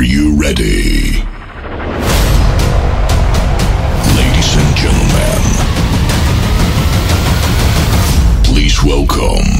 Are you ready? Ladies and gentlemen, please welcome.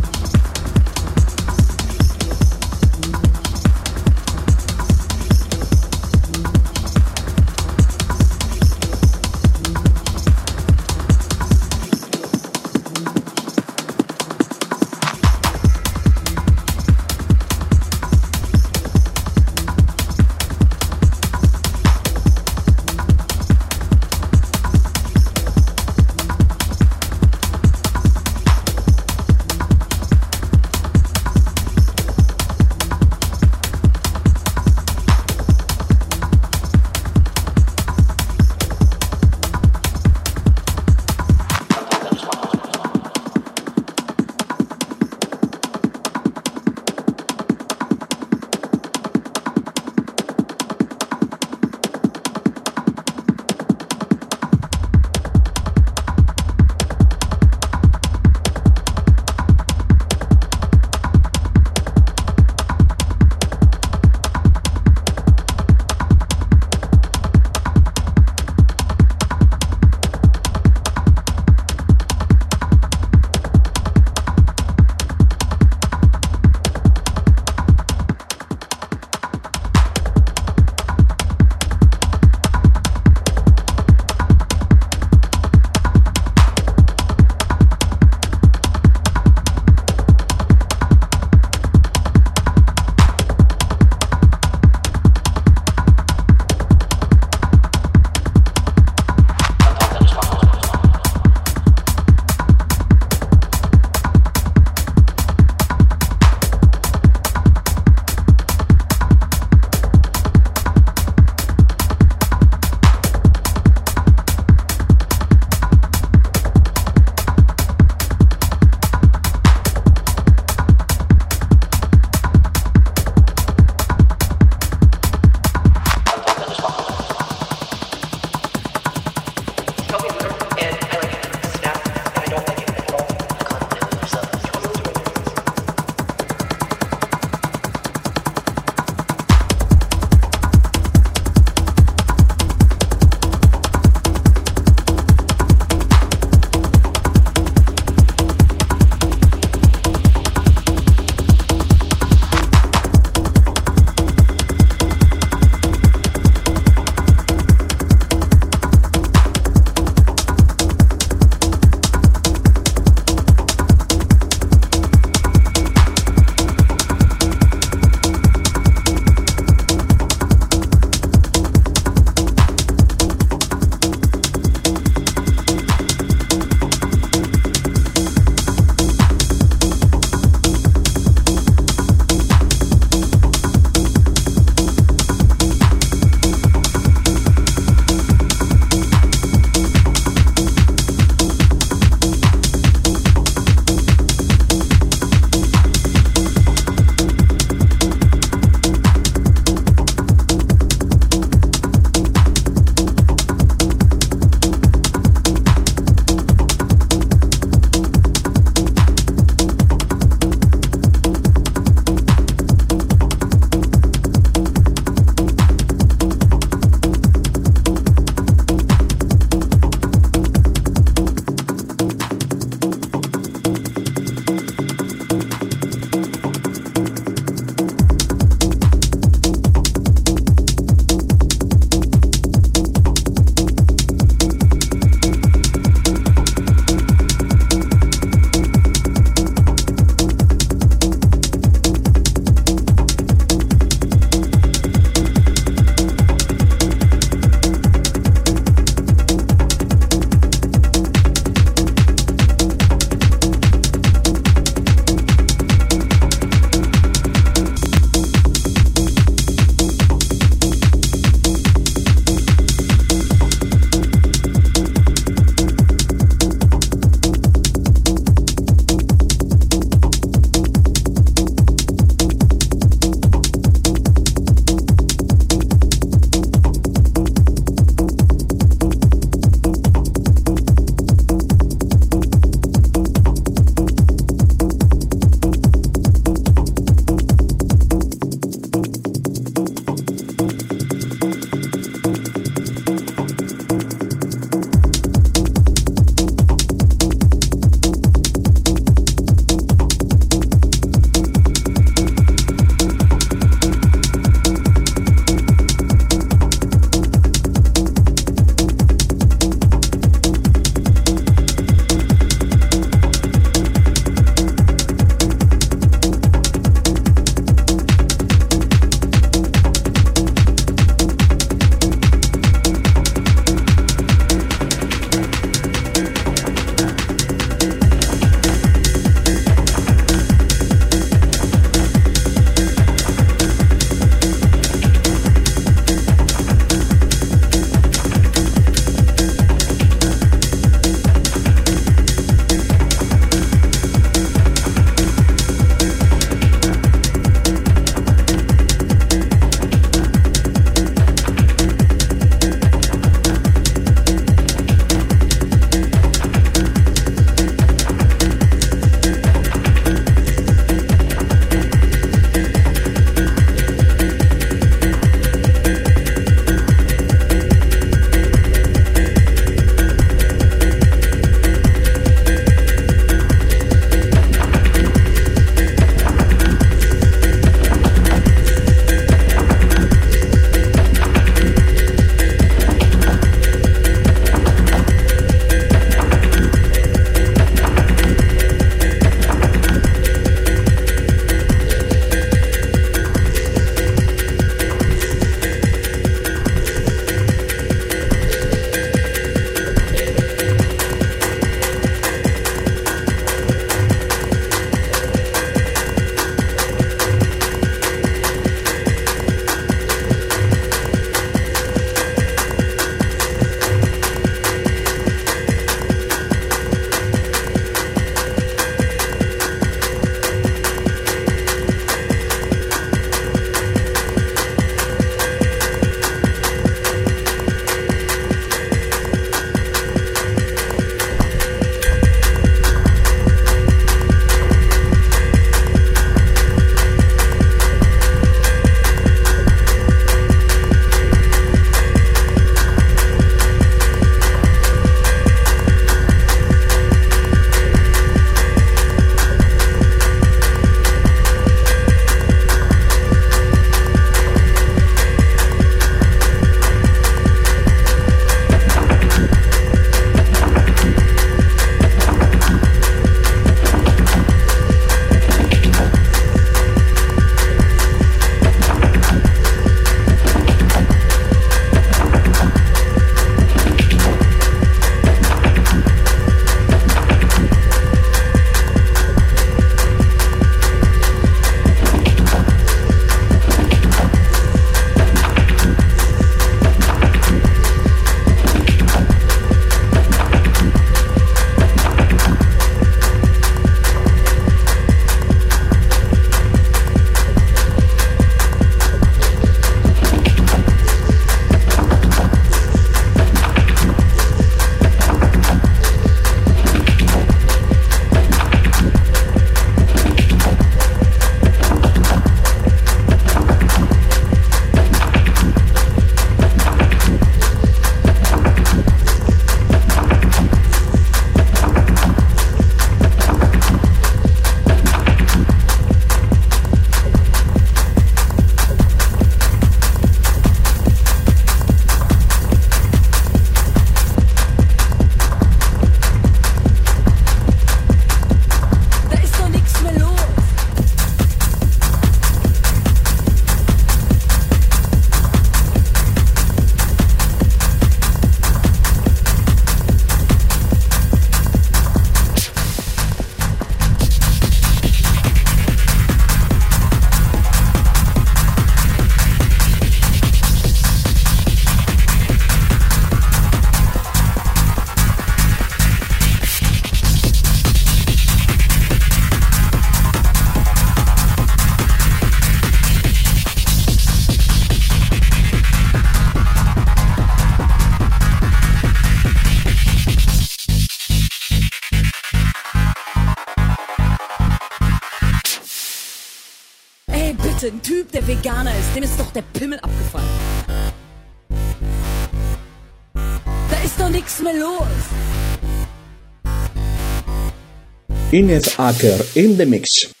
Inez Akker in the mix.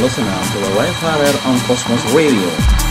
Listening to the Wayfarer on Cosmos Radio.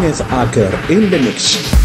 Inez Akker in the mix.